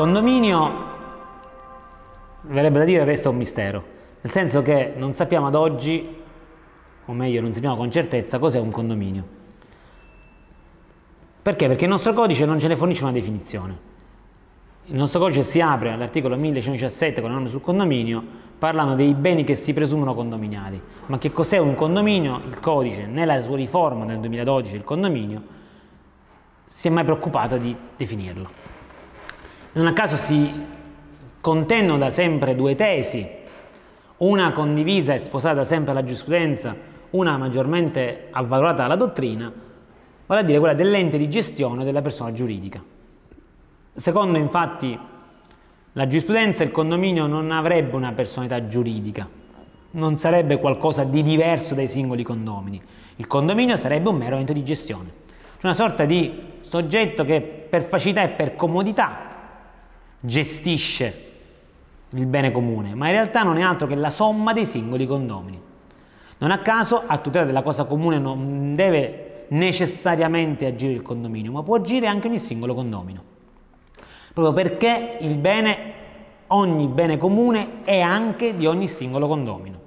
condominio, verrebbe da dire, resta un mistero, nel senso che non sappiamo ad oggi, o meglio non sappiamo con certezza, cos'è un condominio. Perché? Perché il nostro codice non ce ne fornisce una definizione. Il nostro codice si apre all'articolo 1117 con le norme sul condominio, parlando dei beni che si presumono condominiali. Ma che cos'è un condominio? Il codice, nella sua riforma nel 2012 del condominio, si è mai preoccupato di definirlo. Non a caso si contendono da sempre due tesi, una condivisa e sposata sempre alla giurisprudenza, una maggiormente avvalorata dalla dottrina, vale a dire quella dell'ente di gestione della persona giuridica. Secondo infatti la giurisprudenza il condominio non avrebbe una personalità giuridica, non sarebbe qualcosa di diverso dai singoli condomini. Il condominio sarebbe un mero ente di gestione, una sorta di soggetto che per facilità e per comodità gestisce il bene comune, ma in realtà non è altro che la somma dei singoli condomini. Non a caso, a tutela della cosa comune non deve necessariamente agire il condominio, ma può agire anche ogni singolo condomino proprio perché il bene, ogni bene comune è anche di ogni singolo condomino.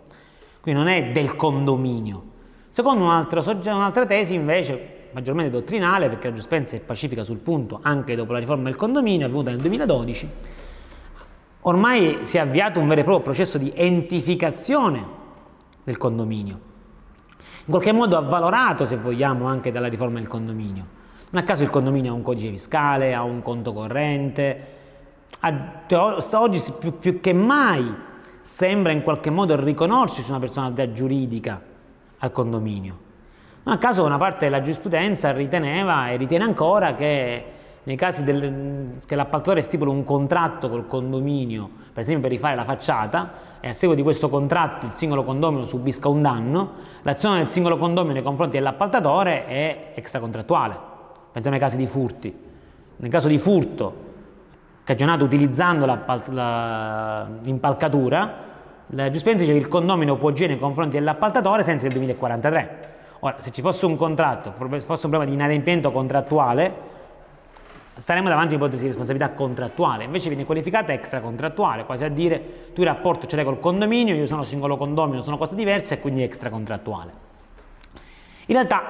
Quindi non è del condominio. Secondo un'altra tesi invece, maggiormente dottrinale, perché la giustizia è pacifica sul punto anche dopo la riforma del condominio avvenuta nel 2012, ormai si è avviato un vero e proprio processo di entificazione del condominio. In qualche modo avvalorato, se vogliamo, anche dalla riforma del condominio. Non a caso il condominio ha un codice fiscale, ha un conto corrente, oggi più, più che mai sembra in qualche modo riconoscersi una personalità giuridica al condominio. Non a caso una parte della giurisprudenza riteneva e ritiene ancora che nei casi del, che l'appaltatore stipula un contratto col condominio, per esempio per rifare la facciata, e a seguito di questo contratto il singolo condomino subisca un danno, l'azione del singolo condomino nei confronti dell'appaltatore è extracontrattuale. Pensiamo ai casi di furti. Nel caso di furto cagionato utilizzando l'impalcatura, la giustizia dice che il condomino può agire nei confronti dell'appaltatore senza il 2043. Ora, se ci fosse un contratto, se fosse un problema di inadempimento contrattuale, staremmo davanti a un'ipotesi di responsabilità contrattuale, invece viene qualificata extracontrattuale, quasi a dire tu il rapporto ce l'hai col condominio, io sono singolo condomino, sono cose diverse e quindi extracontrattuale. In realtà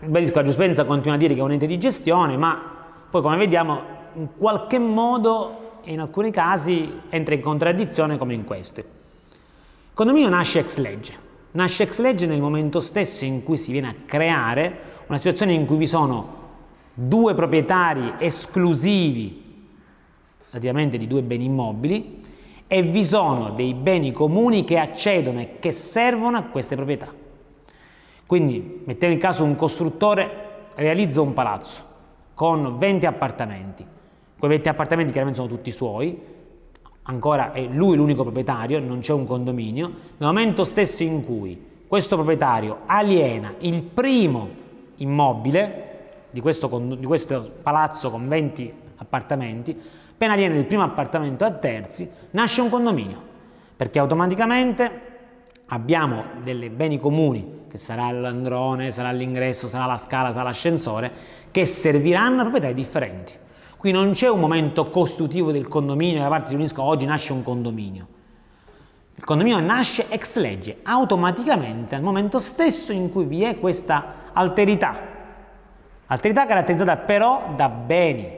ribadisco, la giustizia continua a dire che è un ente di gestione, ma poi come vediamo in qualche modo in alcuni casi entra in contraddizione come in questo. Il condominio nasce ex legge, nasce ex legge nel momento stesso in cui si viene a creare una situazione in cui vi sono due proprietari esclusivi relativamente di due beni immobili e vi sono dei beni comuni che accedono e che servono a queste proprietà. Quindi mettiamo in caso un costruttore realizza un palazzo con 20 appartamenti. Quei 20 appartamenti chiaramente sono tutti suoi, ancora è lui l'unico proprietario, non c'è un condominio. Nel momento stesso in cui questo proprietario aliena il primo immobile di questo, di questo palazzo con 20 appartamenti, appena aliena il primo appartamento a terzi, nasce un condominio, perché automaticamente abbiamo dei beni comuni che sarà l'androne, sarà l'ingresso, sarà la scala, sarà l'ascensore, che serviranno a proprietà differenti. Qui non c'è un momento costitutivo del condominio, la parte si uniscono, oggi nasce un condominio. Il condominio nasce ex legge, automaticamente al momento stesso in cui vi è questa alterità. Alterità caratterizzata però da beni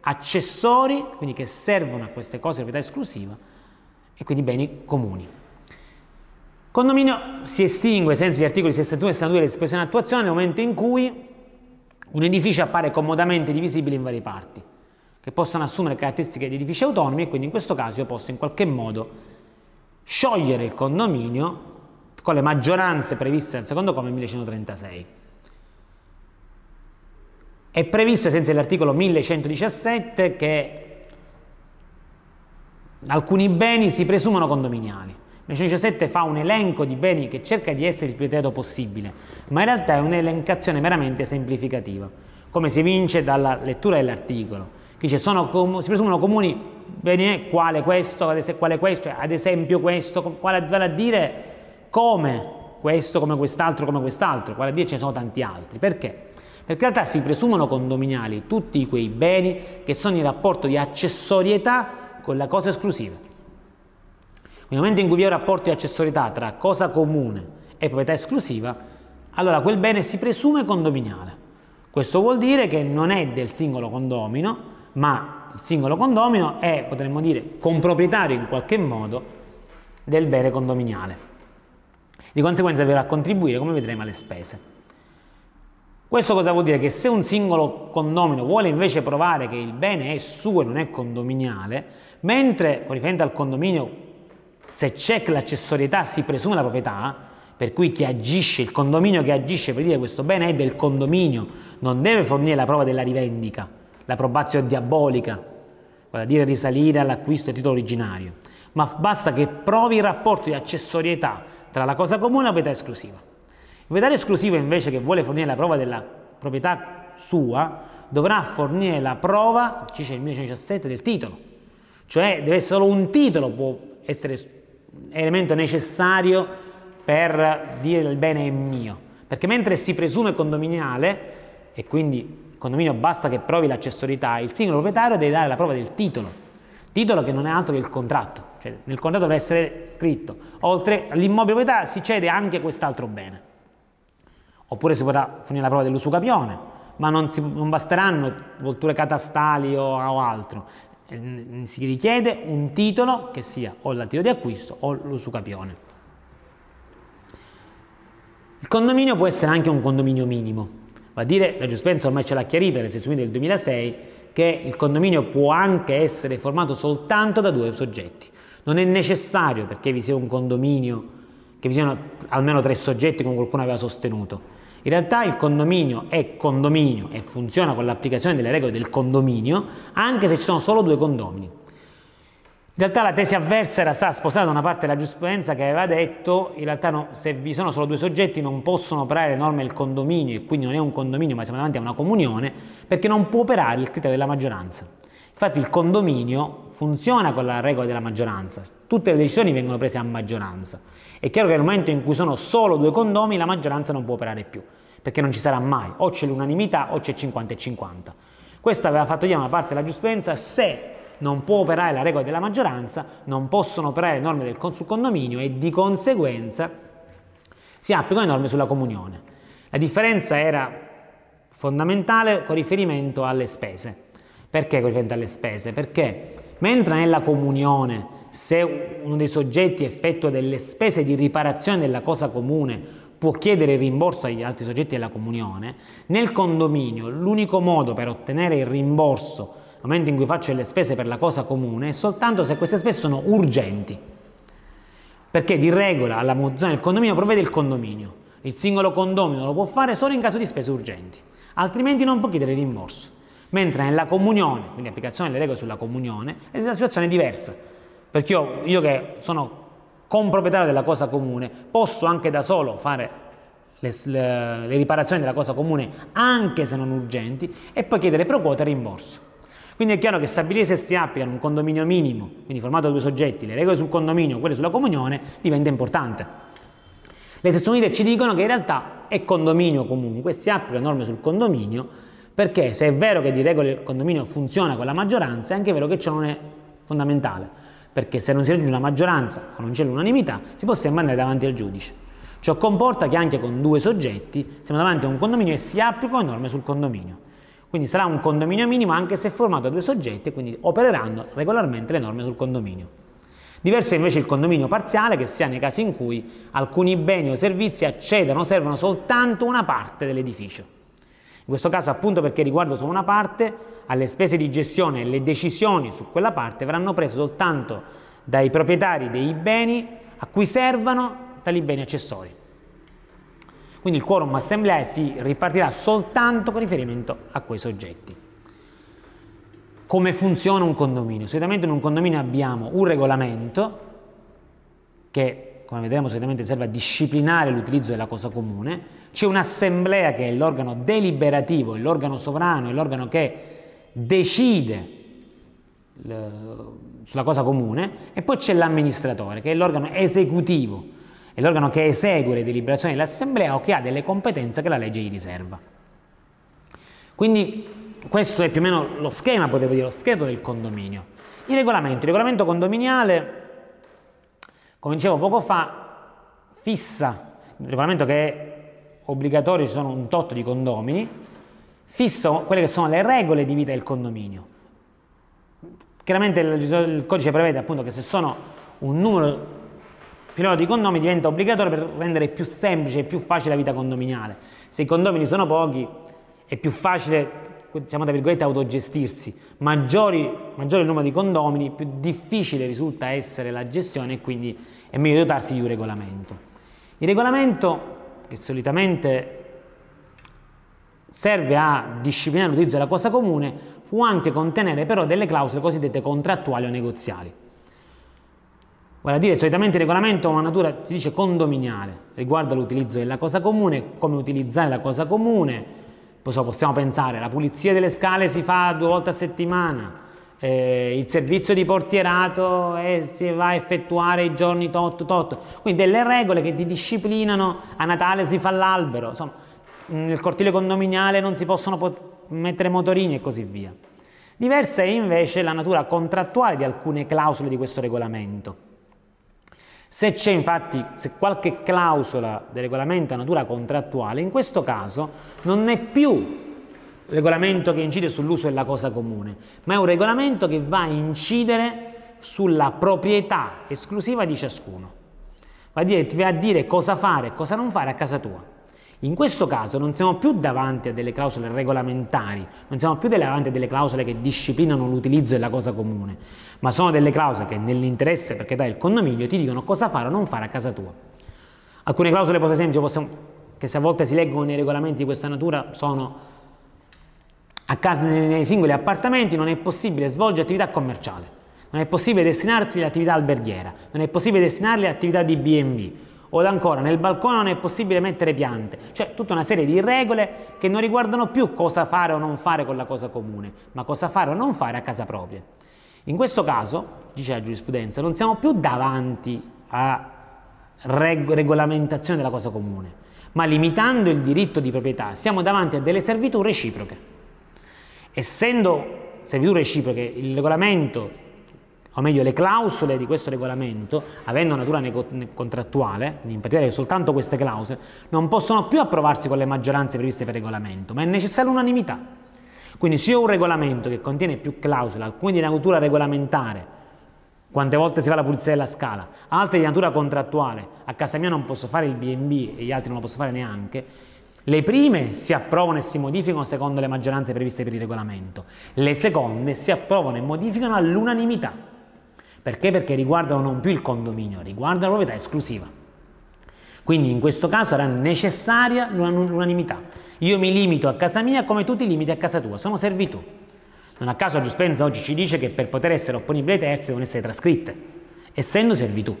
accessori, quindi che servono a queste cose di proprietà esclusiva, e quindi beni comuni. Condominio si estingue senza gli articoli 61 e 62 dell'espressione attuazione nel momento in cui un edificio appare comodamente divisibile in varie parti, che possono assumere caratteristiche di edifici autonomi e quindi in questo caso io posso in qualche modo sciogliere il condominio con le maggioranze previste dal secondo comma 1136. È previsto ai sensi dell'articolo 1117 che alcuni beni si presumono condominiali. 1917 fa un elenco di beni che cerca di essere il più dettagliato possibile, ma in realtà è un'elencazione meramente semplificativa, come si evince dalla lettura dell'articolo, dice sono, si presumono comuni beni quale questo, quale questo, cioè ad esempio questo, quale vale a dire come questo, come quest'altro, come quest'altro, quale a dire ce ne sono tanti altri. Perché? Perché in realtà si presumono condominiali tutti quei beni che sono in rapporto di accessorietà con la cosa esclusiva. Nel momento in cui vi è un rapporto di accessorietà tra cosa comune e proprietà esclusiva, allora quel bene si presume condominiale. Questo vuol dire che non è del singolo condomino, ma il singolo condomino è, potremmo dire, comproprietario in qualche modo del bene condominiale. Di conseguenza verrà a contribuire, come vedremo, alle spese. Questo cosa vuol dire? Che se un singolo condomino vuole invece provare che il bene è suo e non è condominiale, mentre con riferimento al condominio se c'è l'accessorietà si presume la proprietà, per cui chi agisce, il condominio che agisce per dire questo bene è del condominio, non deve fornire la prova della rivendica, la probazione diabolica, vale a dire risalire all'acquisto del titolo originario, ma basta che provi il rapporto di accessorietà tra la cosa comune e la proprietà esclusiva. Il proprietario esclusivo invece che vuole fornire la prova della proprietà sua dovrà fornire la prova, dice il 1917, del titolo, cioè deve essere solo un titolo può essere elemento necessario per dire il bene è mio, perché mentre si presume condominiale e quindi condominio basta che provi l'accessorità, il singolo proprietario deve dare la prova del titolo, titolo che non è altro che il contratto, cioè nel contratto deve essere scritto, oltre all'immobile proprietà si cede anche quest'altro bene. Oppure si potrà fornire la prova dell'usucapione, ma non, si, non basteranno volture catastali o, o altro, eh, si richiede un titolo che sia o il titolo di acquisto o l'usucapione. Il condominio può essere anche un condominio minimo, va a dire, la giustizia ormai ce l'ha chiarita nel senso del 2006, che il condominio può anche essere formato soltanto da due soggetti. Non è necessario perché vi sia un condominio che vi siano almeno tre soggetti come qualcuno aveva sostenuto. In realtà il condominio è condominio e funziona con l'applicazione delle regole del condominio anche se ci sono solo due condomini. In realtà la tesi avversa era stata sposata da una parte della giurisprudenza che aveva detto in realtà no, se vi sono solo due soggetti non possono operare le norme del condominio e quindi non è un condominio ma siamo davanti a una comunione perché non può operare il criterio della maggioranza. Infatti il condominio funziona con la regola della maggioranza, tutte le decisioni vengono prese a maggioranza. È chiaro che nel momento in cui sono solo due condomi la maggioranza non può operare più, perché non ci sarà mai, o c'è l'unanimità o c'è 50 e 50. Questo aveva fatto dire una parte della giurisprudenza, se non può operare la regola della maggioranza, non possono operare le norme del sul condominio e di conseguenza si applicano le norme sulla comunione. La differenza era fondamentale con riferimento alle spese. Perché con riferimento alle spese? Perché mentre nella comunione se uno dei soggetti effettua delle spese di riparazione della cosa comune può chiedere il rimborso agli altri soggetti della comunione, nel condominio l'unico modo per ottenere il rimborso nel momento in cui faccio le spese per la cosa comune è soltanto se queste spese sono urgenti. Perché di regola alla mozione del condominio provvede il condominio. Il singolo condomino lo può fare solo in caso di spese urgenti, altrimenti non può chiedere rimborso. Mentre nella comunione, quindi applicazione delle regole sulla comunione, la situazione è diversa perché io, io che sono comproprietario della cosa comune, posso anche da solo fare le, le, le, riparazioni della cosa comune anche se non urgenti e poi chiedere pro quota rimborso. Quindi è chiaro che stabilire se si applicano un condominio minimo, quindi formato da due soggetti, le regole sul condominio, quelle sulla comunione, diventa importante. Le sezioni unite ci dicono che in realtà è condominio comunque, si applicano norme sul condominio, perché se è vero che di regole il condominio funziona con la maggioranza, è anche vero che ciò non è fondamentale perché se non si raggiunge una maggioranza o non c'è l'unanimità, si può sempre andare davanti al giudice. Ciò comporta che anche con due soggetti siamo davanti a un condominio e si applicano norme sul condominio. Quindi sarà un condominio minimo anche se formato da due soggetti e quindi opereranno regolarmente le norme sul condominio. Diverso è invece il condominio parziale che si ha nei casi in cui alcuni beni o servizi accedono o servono soltanto una parte dell'edificio. In questo caso appunto perché riguarda solo una parte alle spese di gestione e le decisioni su quella parte verranno prese soltanto dai proprietari dei beni a cui servano tali beni accessori. Quindi il quorum assembleare si ripartirà soltanto con riferimento a quei soggetti. Come funziona un condominio? Solitamente in un condominio abbiamo un regolamento che, come vedremo, solitamente serve a disciplinare l'utilizzo della cosa comune, c'è un'assemblea che è l'organo deliberativo, l'organo sovrano, è l'organo che decide sulla cosa comune e poi c'è l'amministratore che è l'organo esecutivo, è l'organo che esegue le deliberazioni dell'assemblea o che ha delle competenze che la legge gli riserva. Quindi questo è più o meno lo schema, potevo dire, lo scheletro del condominio. Il regolamento, il regolamento condominiale, come dicevo poco fa, fissa, il regolamento che è obbligatorio, ci sono un tot di condomini, fissa quelle che sono le regole di vita del condominio. Chiaramente il, il codice prevede appunto che se sono un numero più di condomini diventa obbligatorio per rendere più semplice e più facile la vita condominiale. Se i condomini sono pochi è più facile diciamo tra virgolette autogestirsi, maggiori, maggiore il numero di condomini, più difficile risulta essere la gestione e quindi è meglio dotarsi di un regolamento. Il regolamento, che solitamente serve a disciplinare l'utilizzo della cosa comune, può anche contenere però delle clausole cosiddette contrattuali o negoziali. Vale a dire, solitamente il regolamento ha una natura, si dice, condominiale, riguarda l'utilizzo della cosa comune, come utilizzare la cosa comune, possiamo pensare, la pulizia delle scale si fa due volte a settimana, eh, il servizio di portierato eh, si va a effettuare i giorni tot tot, quindi delle regole che ti disciplinano, a Natale si fa l'albero, insomma, nel cortile condominiale non si possono pot mettere motorini e così via. Diversa è invece la natura contrattuale di alcune clausole di questo regolamento. Se c'è infatti se qualche clausola del regolamento ha natura contrattuale, in questo caso non è più regolamento che incide sull'uso della cosa comune, ma è un regolamento che va a incidere sulla proprietà esclusiva di ciascuno. Va a dire, ti va a dire cosa fare e cosa non fare a casa tua. In questo caso non siamo più davanti a delle clausole regolamentari, non siamo più davanti a delle clausole che disciplinano l'utilizzo della cosa comune, ma sono delle clausole che nell'interesse per carità del condominio ti dicono cosa fare o non fare a casa tua. Alcune clausole, per esempio, possiamo, che se a volte si leggono nei regolamenti di questa natura, sono a casa nei, nei singoli appartamenti non è possibile svolgere attività commerciale, non è possibile destinarsi all'attività alberghiera, non è possibile destinarli all'attività di B&B, o ancora nel balcone non è possibile mettere piante, cioè tutta una serie di regole che non riguardano più cosa fare o non fare con la cosa comune, ma cosa fare o non fare a casa propria. In questo caso, dice la giurisprudenza, non siamo più davanti a reg regolamentazione della cosa comune, ma limitando il diritto di proprietà siamo davanti a delle servitù reciproche. Essendo servitù reciproche, il regolamento o meglio le clausole di questo regolamento, avendo natura contrattuale, in particolare soltanto queste clausole, non possono più approvarsi con le maggioranze previste per regolamento, ma è necessaria l'unanimità. Quindi se ho un regolamento che contiene più clausole, alcune di natura regolamentare, quante volte si fa la pulizia della scala, altre di natura contrattuale, a casa mia non posso fare il B&B e gli altri non lo posso fare neanche, le prime si approvano e si modificano secondo le maggioranze previste per il regolamento, le seconde si approvano e modificano all'unanimità. Perché? Perché riguardano non più il condominio, riguardano la proprietà esclusiva. Quindi in questo caso sarà necessaria l'unanimità. Io mi limito a casa mia come tu ti limiti a casa tua, sono servitù. Non a caso la giustizia oggi ci dice che per poter essere opponibili ai terzi devono essere trascritte, essendo servitù.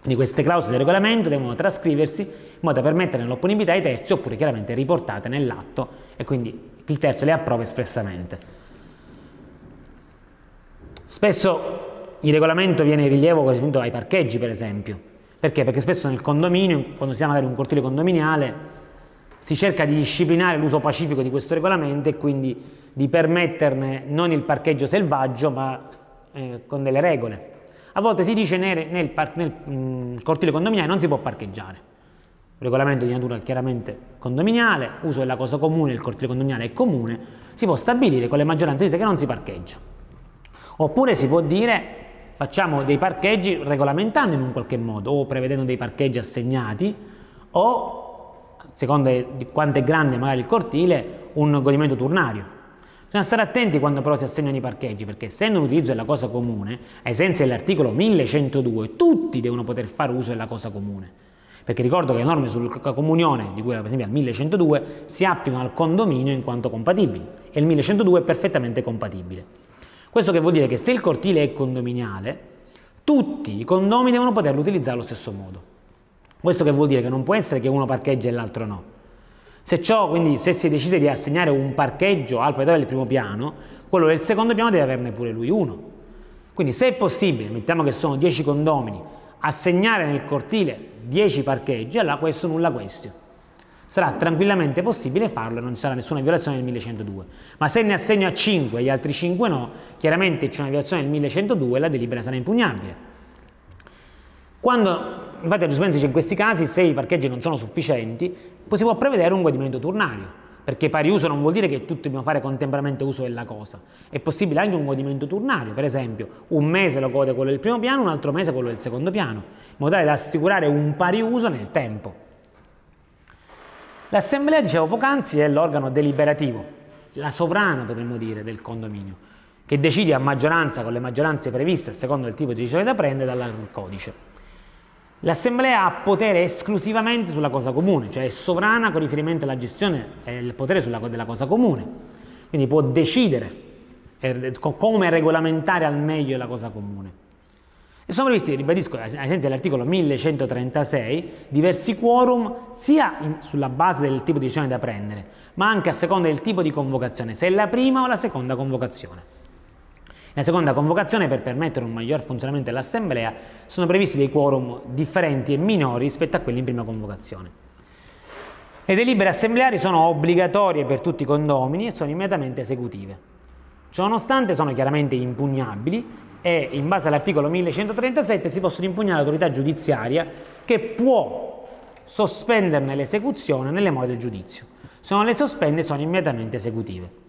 Quindi queste clausole del regolamento devono trascriversi in modo da permettere l'opponibilità ai terzi oppure chiaramente riportate nell'atto e quindi il terzo le approva espressamente. Spesso il regolamento viene in rilievo esempio, ai parcheggi, per esempio. Perché? Perché spesso nel condominio, quando si ha magari un cortile condominiale, si cerca di disciplinare l'uso pacifico di questo regolamento e quindi di permetterne non il parcheggio selvaggio, ma eh, con delle regole. A volte si dice nel, nel, nel mh, mm, cortile condominiale non si può parcheggiare. Regolamento di natura chiaramente condominiale, uso della cosa comune, il cortile condominiale è comune, si può stabilire con le maggioranze che non si parcheggia. Oppure si può dire facciamo dei parcheggi regolamentando in un qualche modo o prevedendo dei parcheggi assegnati o secondo di quanto è grande magari il cortile un godimento turnario bisogna stare attenti quando però si assegnano i parcheggi perché essendo un utilizzo della cosa comune ai sensi dell'articolo 1102 tutti devono poter fare uso della cosa comune perché ricordo che le norme sulla comunione, di cui per esempio al 1102, si applicano al condominio in quanto compatibili e il 1102 è perfettamente compatibile. Questo che vuol dire che se il cortile è condominiale, tutti i condomini devono poterlo utilizzare allo stesso modo. Questo che vuol dire che non può essere che uno parcheggia e l'altro no. Se ciò, quindi se si decide di assegnare un parcheggio al proprietario del primo piano, quello del secondo piano deve averne pure lui uno. Quindi se è possibile, mettiamo che sono 10 condomini, assegnare nel cortile 10 parcheggi, allora questo nulla questio. Sarà tranquillamente possibile farlo e non ci sarà nessuna violazione del 1102. Ma se ne assegno a 5 e gli altri 5 no, chiaramente c'è una violazione del 1102 e la delibera sarà impugnabile. Quando, infatti a giustamente dice in questi casi, se i parcheggi non sono sufficienti, poi si può prevedere un godimento turnario, perché pari uso non vuol dire che tutti dobbiamo fare contemporaneamente uso della cosa, è possibile anche un godimento turnario, per esempio un mese lo gode quello del primo piano, un altro mese quello del secondo piano, in modo tale da assicurare un pari uso nel tempo. L'assemblea, dicevo poc'anzi, è l'organo deliberativo, la sovrana potremmo dire del condominio, che decide a maggioranza con le maggioranze previste secondo il tipo di decisione da prendere dal codice. L'assemblea ha potere esclusivamente sulla cosa comune, cioè è sovrana con riferimento alla gestione e il potere sulla, della cosa comune, quindi può decidere come regolamentare al meglio la cosa comune. E sono previsti, ribadisco, ai sensi dell'articolo 1136, diversi quorum sia in, sulla base del tipo di decisione da prendere, ma anche a seconda del tipo di convocazione, se è la prima o la seconda convocazione. La seconda convocazione, per permettere un miglior funzionamento dell'Assemblea, sono previsti dei quorum differenti e minori rispetto a quelli in prima convocazione. Le delibere assembleari sono obbligatorie per tutti i condomini e sono immediatamente esecutive. Ciononostante sono chiaramente impugnabili e in base all'articolo 1137 si possono impugnare all'autorità giudiziaria che può sospenderne l'esecuzione nelle more del giudizio. Se non le sospende sono immediatamente esecutive.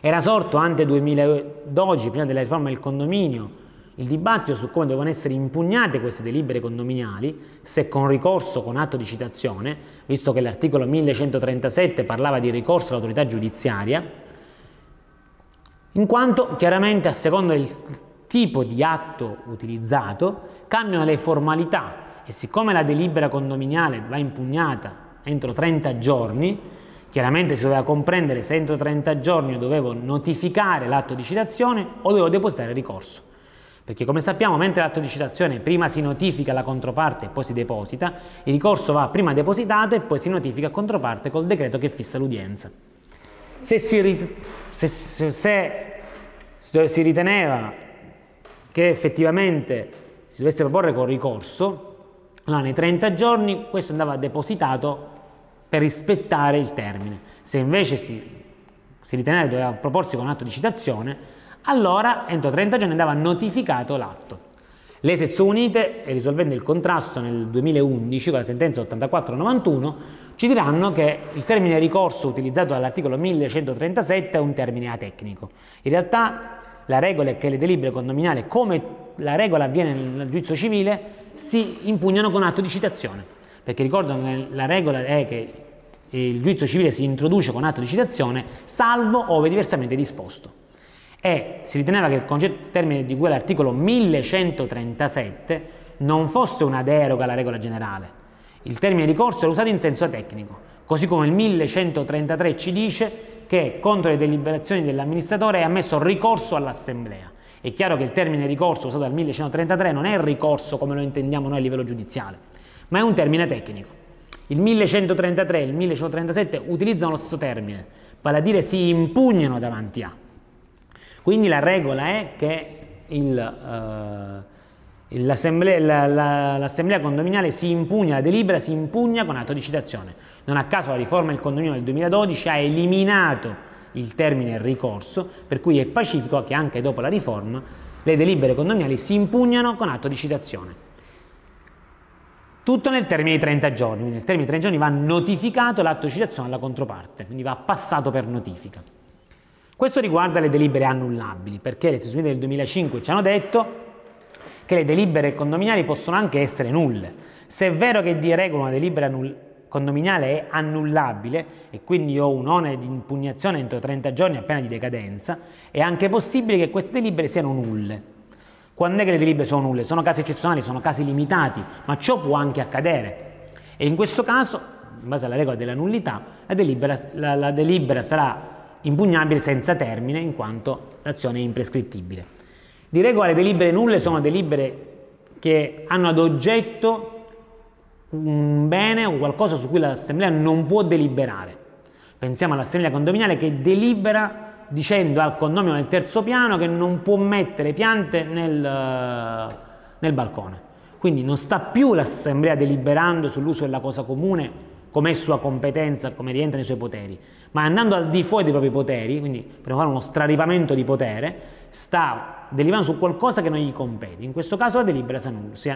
Era sorto ante 2012, prima della riforma del condominio, il dibattito su come devono essere impugnate queste delibere condominiali, se con ricorso o con atto di citazione, visto che l'articolo 1137 parlava di ricorso all'autorità giudiziaria, in quanto chiaramente a seconda del tipo di atto utilizzato cambiano le formalità e siccome la delibera condominiale va impugnata entro 30 giorni, chiaramente si doveva comprendere se entro 30 giorni dovevo notificare l'atto di citazione o dovevo depositare ricorso. Perché come sappiamo, mentre l'atto di citazione prima si notifica alla controparte e poi si deposita, il ricorso va prima depositato e poi si notifica a controparte col decreto che fissa l'udienza. Se, se, se si riteneva che effettivamente si dovesse proporre con ricorso, allora nei 30 giorni questo andava depositato per rispettare il termine. Se invece si, si riteneva che doveva proporsi con atto di citazione, allora entro 30 giorni andava notificato l'atto. Le sezioni unite, risolvendo il contrasto nel 2011 con la sentenza 8491, ci diranno che il termine ricorso utilizzato dall'articolo 1137 è un termine atecnico. In realtà la regola è che le delibere condominiali, come la regola avviene nel giudizio civile, si impugnano con atto di citazione. Perché ricordo che la regola è che il giudizio civile si introduce con atto di citazione, salvo ove diversamente disposto. E si riteneva che il concetto termine di cui all'articolo 1137 non fosse una deroga alla regola generale, il termine ricorso era usato in senso tecnico, così come il 1133 ci dice che contro le deliberazioni dell'amministratore è ammesso ricorso all'assemblea. È chiaro che il termine ricorso usato dal 1133 non è ricorso come lo intendiamo noi a livello giudiziale, ma è un termine tecnico. Il 1133 e il 1137 utilizzano lo stesso termine, vale a dire si impugnano davanti a. Quindi la regola è che uh, L'assemblea, la, la, l'assemblea, condominiale si impugna, la delibera si impugna con atto di citazione. Non a caso la riforma del condominio del 2012 ha eliminato il termine ricorso, per cui è pacifico che anche dopo la riforma le delibere condominiali si impugnano con atto di citazione. Tutto nel termine di 30 giorni, nel termine di 30 giorni va notificato l'atto di citazione alla controparte, quindi va passato per notifica. Questo riguarda le delibere annullabili, perché le sezioni del 2005 ci hanno detto che le delibere condominiali possono anche essere nulle. Se è vero che di regola una delibera condominiale è annullabile e quindi ho un onere di impugnazione entro 30 giorni appena di decadenza, è anche possibile che queste delibere siano nulle. Quando è che le delibere sono nulle? Sono casi eccezionali, sono casi limitati, ma ciò può anche accadere. E in questo caso, in base alla regola della nullità, la delibera, la, la delibera sarà impugnabile senza termine in quanto l'azione è imprescrittibile. Di regola le delibere nulle sono delibere che hanno ad oggetto un bene o qualcosa su cui l'assemblea non può deliberare. Pensiamo all'assemblea condominiale che delibera dicendo al condomino del terzo piano che non può mettere piante nel, nel balcone. Quindi non sta più l'assemblea deliberando sull'uso della cosa comune come è sua competenza, come rientra nei suoi poteri, ma andando al di fuori dei propri poteri, quindi per fare uno straripamento di potere, sta deliberando su qualcosa che non gli compete. In questo caso la delibera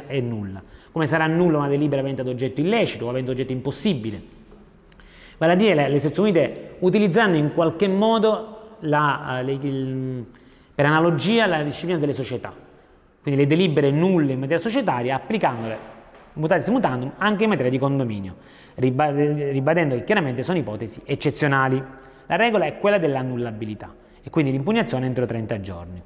è nulla. Come sarà nulla una delibera avente ad oggetto illecito o avente oggetto impossibile? Vale a dire, le, le sezioni unite utilizzeranno in qualche modo la, eh, le, il, per analogia la disciplina delle società, quindi le delibere nulle in materia societaria applicandole mutatis mutandum anche in materia di condominio, ribadendo che chiaramente sono ipotesi eccezionali. La regola è quella dell'annullabilità e quindi l'impugnazione entro 30 giorni.